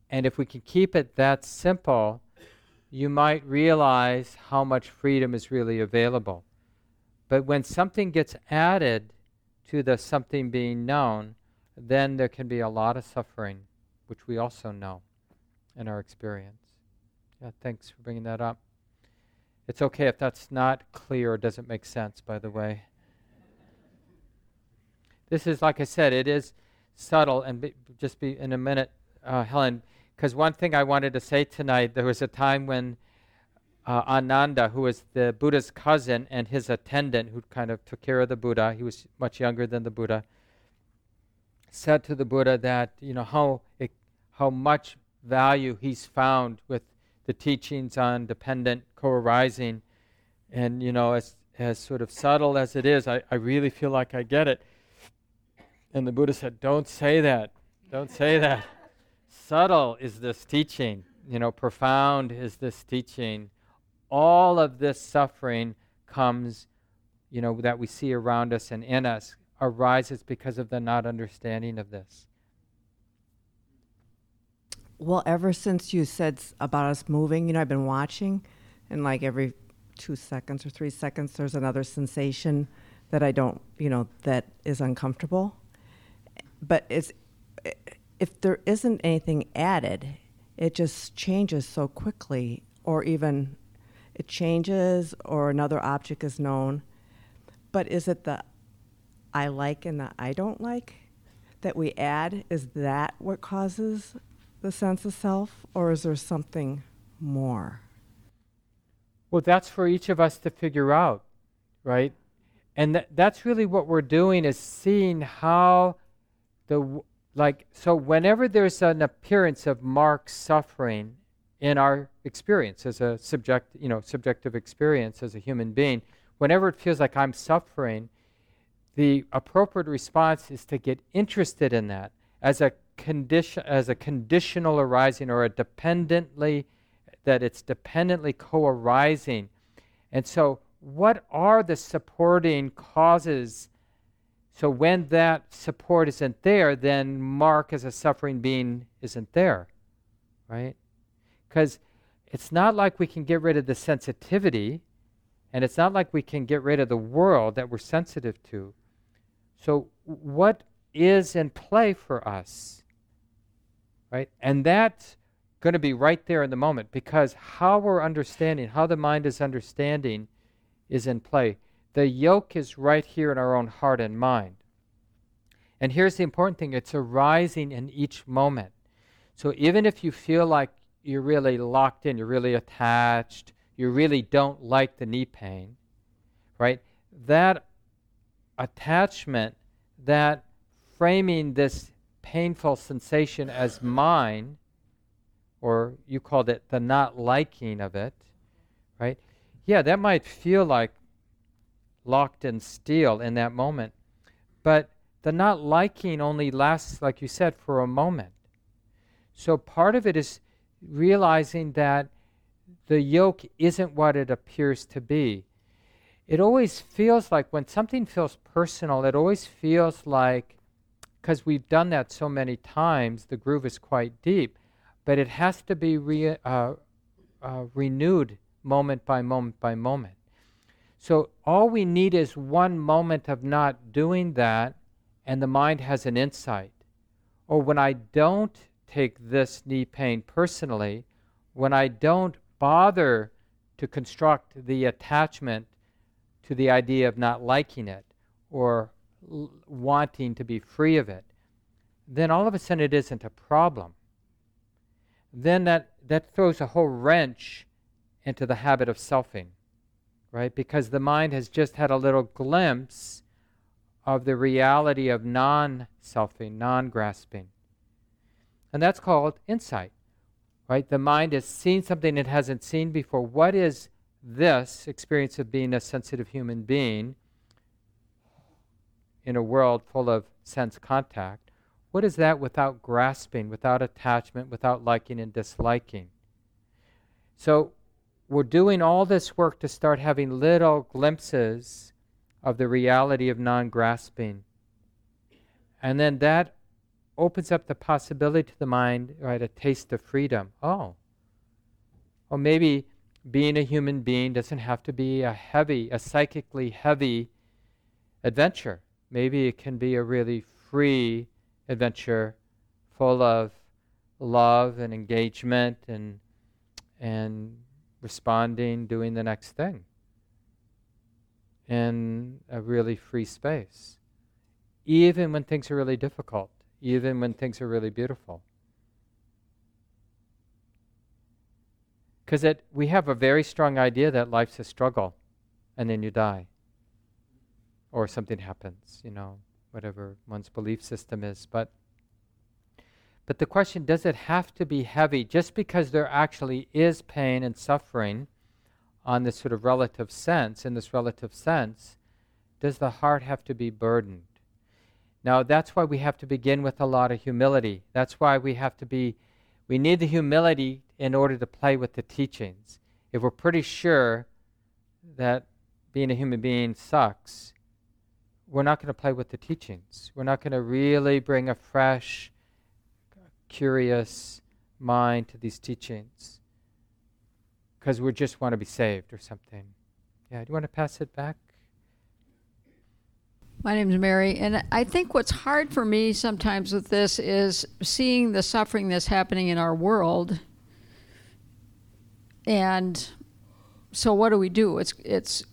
And if we can keep it that simple, you might realize how much freedom is really available. But when something gets added to the something being known, then there can be a lot of suffering, which we also know in our experience. Yeah, thanks for bringing that up. It's okay if that's not clear or doesn't make sense, by the way. This is, like I said, it is subtle, and be, just be in a minute, uh, Helen, because one thing I wanted to say tonight there was a time when uh, Ananda, who was the Buddha's cousin and his attendant, who kind of took care of the Buddha, he was much younger than the Buddha, said to the Buddha that, you know, how, it, how much value he's found with the teachings on dependent co-arising. And, you know, as, as sort of subtle as it is, I, I really feel like I get it. And the Buddha said, don't say that. Don't say that. subtle is this teaching. You know, profound is this teaching. All of this suffering comes, you know, that we see around us and in us arises because of the not understanding of this. Well, ever since you said about us moving, you know, I've been watching, and like every two seconds or three seconds, there's another sensation that I don't, you know, that is uncomfortable. But it's if there isn't anything added, it just changes so quickly, or even it changes, or another object is known. But is it the I like and the I don't like that we add? Is that what causes the sense of self, or is there something more? Well, that's for each of us to figure out, right? And th- that's really what we're doing is seeing how the like so whenever there's an appearance of marked suffering in our experience as a subject, you know, subjective experience as a human being, whenever it feels like I'm suffering, the appropriate response is to get interested in that as a condition as a conditional arising or a dependently that it's dependently co arising. And so, what are the supporting causes? So, when that support isn't there, then Mark as a suffering being isn't there, right? Because it's not like we can get rid of the sensitivity, and it's not like we can get rid of the world that we're sensitive to. So, what is in play for us? Right? And that's going to be right there in the moment because how we're understanding, how the mind is understanding, is in play. The yoke is right here in our own heart and mind. And here's the important thing it's arising in each moment. So even if you feel like you're really locked in, you're really attached, you really don't like the knee pain, right? That attachment, that framing this painful sensation as mine, or you called it the not liking of it, right? Yeah, that might feel like locked in steel in that moment. But the not liking only lasts, like you said, for a moment. So part of it is realizing that the yoke isn't what it appears to be. It always feels like when something feels personal, it always feels like, because we've done that so many times, the groove is quite deep, but it has to be re, uh, uh, renewed moment by moment by moment. So all we need is one moment of not doing that, and the mind has an insight. Or when I don't take this knee pain personally, when I don't bother to construct the attachment to the idea of not liking it or l- wanting to be free of it, then all of a sudden it isn't a problem. Then that, that throws a whole wrench into the habit of selfing, right? Because the mind has just had a little glimpse of the reality of non selfing, non grasping. And that's called insight, right? The mind has seen something it hasn't seen before. What is this experience of being a sensitive human being in a world full of sense contact? What is that without grasping, without attachment, without liking and disliking? So we're doing all this work to start having little glimpses of the reality of non grasping. And then that opens up the possibility to the mind, right, a taste of freedom. Oh, or maybe being a human being doesn't have to be a heavy, a psychically heavy adventure. Maybe it can be a really free adventure full of love and engagement and and responding, doing the next thing in a really free space. Even when things are really difficult even when things are really beautiful. Because we have a very strong idea that life's a struggle and then you die. Or something happens, you know, whatever one's belief system is. But, but the question does it have to be heavy just because there actually is pain and suffering on this sort of relative sense, in this relative sense? Does the heart have to be burdened? Now, that's why we have to begin with a lot of humility. That's why we have to be, we need the humility in order to play with the teachings. If we're pretty sure that being a human being sucks, we're not going to play with the teachings. We're not going to really bring a fresh, curious mind to these teachings because we just want to be saved or something. Yeah, do you want to pass it back? My name is Mary, and I think what's hard for me sometimes with this is seeing the suffering that's happening in our world. And so, what do we do? It's it's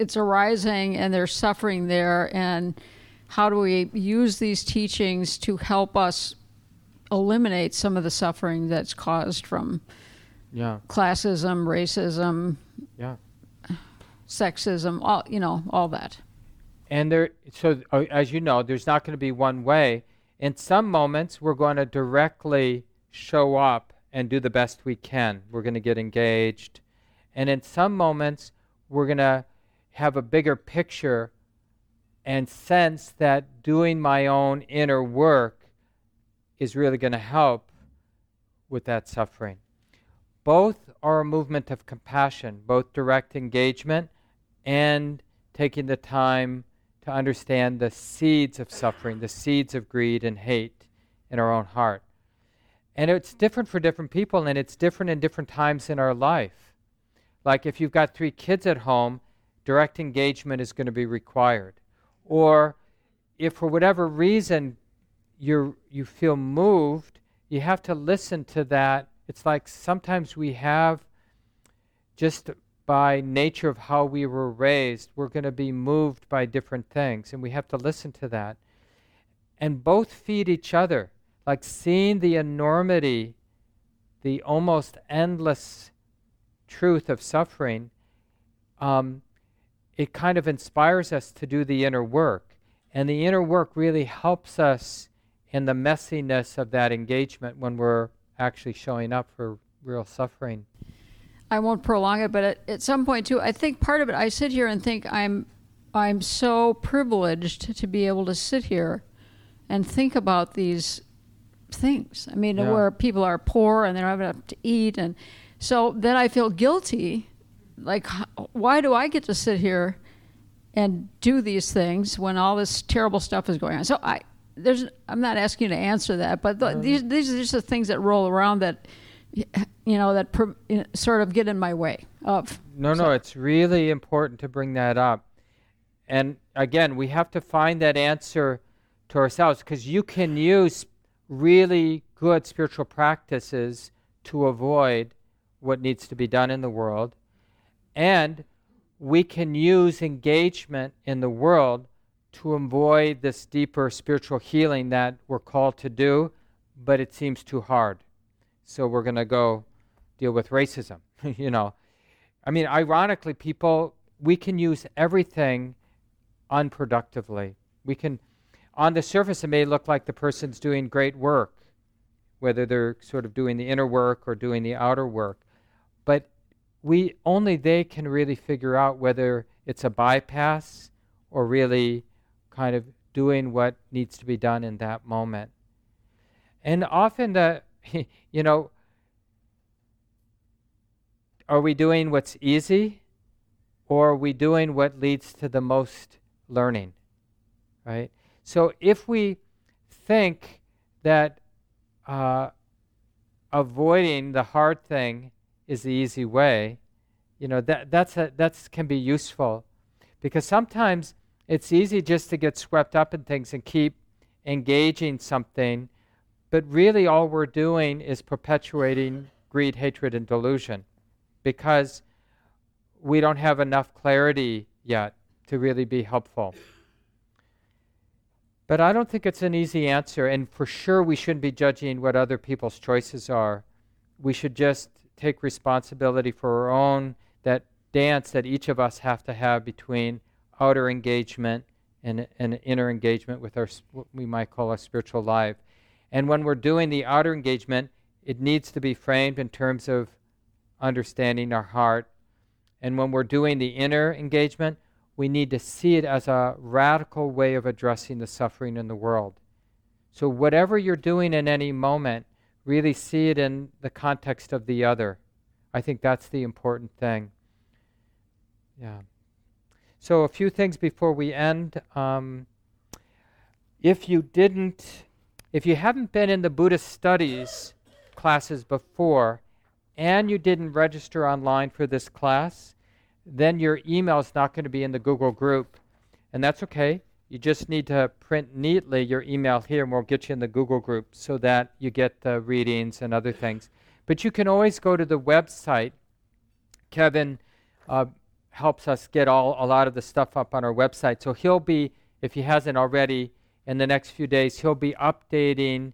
it's arising, and there's suffering there, and how do we use these teachings to help us eliminate some of the suffering that's caused from yeah. classism, racism, yeah. sexism, all you know, all that. And there, so uh, as you know, there's not going to be one way. In some moments, we're going to directly show up and do the best we can. We're going to get engaged. And in some moments, we're going to have a bigger picture and sense that doing my own inner work is really going to help with that suffering. Both are a movement of compassion, both direct engagement and taking the time to understand the seeds of suffering, the seeds of greed and hate in our own heart. And it's different for different people, and it's different in different times in our life. Like if you've got three kids at home, direct engagement is going to be required. Or if for whatever reason you you feel moved, you have to listen to that. It's like sometimes we have just by nature of how we were raised, we're going to be moved by different things, and we have to listen to that. And both feed each other, like seeing the enormity, the almost endless truth of suffering. Um, it kind of inspires us to do the inner work. And the inner work really helps us in the messiness of that engagement when we're actually showing up for real suffering. I won't prolong it, but at, at some point too, I think part of it. I sit here and think I'm, I'm so privileged to be able to sit here, and think about these things. I mean, Yeah. where people are poor and they don't have enough to eat, and so then I feel guilty. Like, why do I get to sit here and do these things when all this terrible stuff is going on? So I, there's, I'm not asking you to answer that, but the, mm-hmm. these, these are just the things that roll around that, you know, that pr- sort of get in my way of. No, no, it's really important to bring that up. And again, we have to find that answer to ourselves because you can use really good spiritual practices to avoid what needs to be done in the world. And we can use engagement in the world to avoid this deeper spiritual healing that we're called to do, but it seems too hard. So we're going to go deal with racism, you know. I mean, ironically, people, we can use everything unproductively. We can, on the surface, it may look like the person's doing great work, whether they're sort of doing the inner work or doing the outer work. But we only they can really figure out whether it's a bypass or really kind of doing what needs to be done in that moment. And often the you know are we doing what's easy or are we doing what leads to the most learning? Right? So if we think that uh, avoiding the hard thing is the easy way, you know, that, that's a, that's can be useful because sometimes it's easy just to get swept up in things and keep engaging something, but really all we're doing is perpetuating greed, hatred, and delusion because we don't have enough clarity yet to really be helpful. But I don't think it's an easy answer, and for sure we shouldn't be judging what other people's choices are. We should just take responsibility for our own that dance that each of us have to have between outer engagement and, and inner engagement with our what we might call our spiritual life. And when we're doing the outer engagement, it needs to be framed in terms of understanding our heart. And when we're doing the inner engagement, we need to see it as a radical way of addressing the suffering in the world. So, whatever you're doing in any moment, really see it in the context of the other. I think that's the important thing. Yeah. So, a few things before we end. Um, if you didn't, if you haven't been in the Buddhist studies classes before and you didn't register online for this class, then your email is not going to be in the Google group. And that's okay. You just need to print neatly your email here, and we'll get you in the Google group so that you get the readings and other things. But you can always go to the website. Kevin uh, helps us get all a lot of the stuff up on our website. So he'll be, if he hasn't already, in the next few days, he'll be updating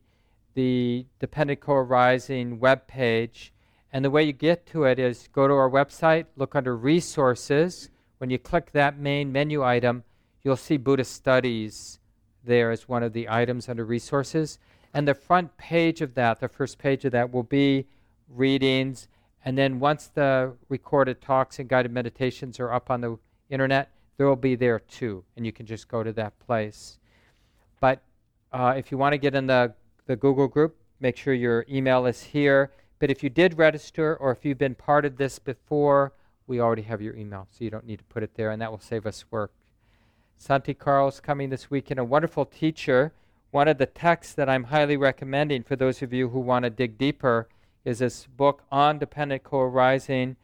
the Dependent Co-arising web page. And the way you get to it is go to our website, look under resources. When you click that main menu item, you'll see Buddhist studies there as one of the items under resources. And the front page of that, the first page of that, will be readings. And then once the recorded talks and guided meditations are up on the internet, there will be there too. And you can just go to that place. But uh, if you want to get in the, the Google group, make sure your email is here But if you did register or if you've been part of this before, we already have your email, so you don't need to put it there, and that will save us work. Santikaro's coming this weekend, a wonderful teacher. One of the texts that I'm highly recommending for those of you who want to dig deeper is this book on dependent co-arising.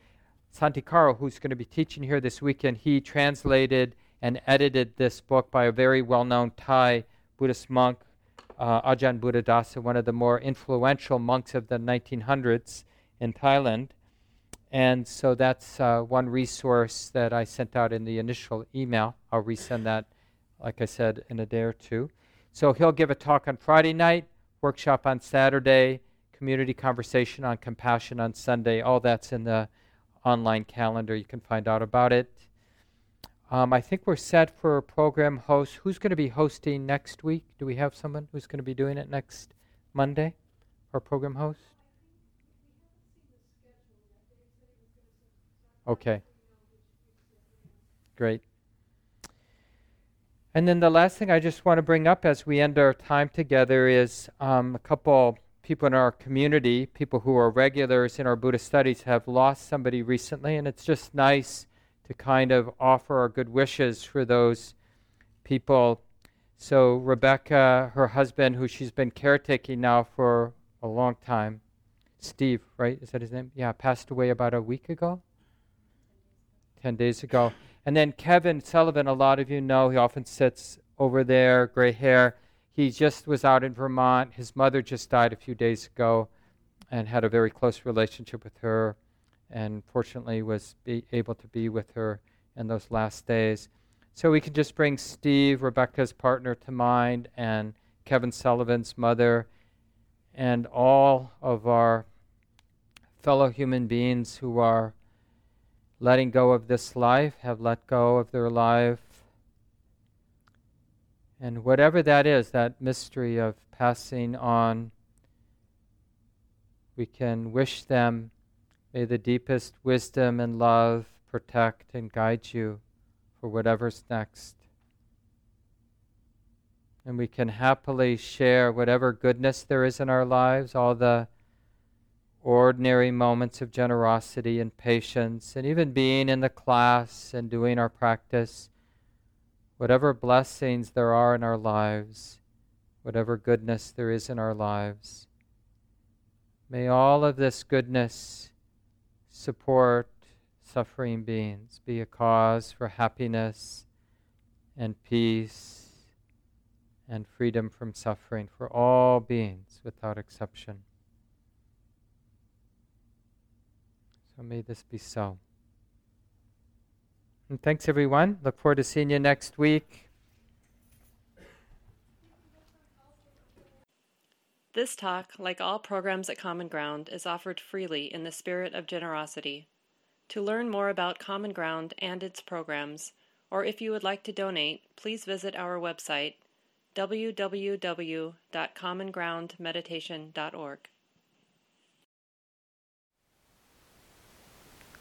Santikaro, who's going to be teaching here this weekend, he translated and edited this book by a very well-known Thai Buddhist monk, uh, Ajahn Buddhadasa, one of the more influential monks of the 1900s in Thailand. And so that's uh, one resource that I sent out in the initial email. I'll resend that, like I said, in a day or two. So he'll give a talk on Friday night, workshop on Saturday, community conversation on compassion on Sunday. All that's in the online calendar. You can find out about it. Um, I think we're set for a program host. Who's going to be hosting next week? Do we have someone who's going to be doing it next Monday? Our program host? Okay. Great. And then the last thing I just want to bring up as we end our time together is um, a couple people in our community, people who are regulars in our Buddhist studies, have lost somebody recently, and it's just nice to kind of offer our good wishes for those people. So, Rebecca, her husband, who she's been caretaking now for a long time, Steve, right? Is that his name? Yeah, passed away about a week ago. 10 days ago. And then Kevin Sullivan, a lot of you know, he often sits over there, gray hair. He just was out in Vermont. His mother just died a few days ago and had a very close relationship with her and fortunately was able to be with her in those last days. So we could just bring Steve, Rebecca's partner, to mind, and Kevin Sullivan's mother, and all of our fellow human beings who are letting go of this life, have let go of their life. And whatever that is, that mystery of passing on, we can wish them, may the deepest wisdom and love protect and guide you for whatever's next. And we can happily share whatever goodness there is in our lives, all the ordinary moments of generosity and patience, and even being in the class and doing our practice, whatever blessings there are in our lives, whatever goodness there is in our lives, may all of this goodness support suffering beings, be a cause for happiness and peace and freedom from suffering for all beings without exception. So may this be so. And thanks, everyone. Look forward to seeing you next week. This talk, like all programs at Common Ground, is offered freely in the spirit of generosity. To learn more about Common Ground and its programs, or if you would like to donate, please visit our website www.commongroundmeditation.org.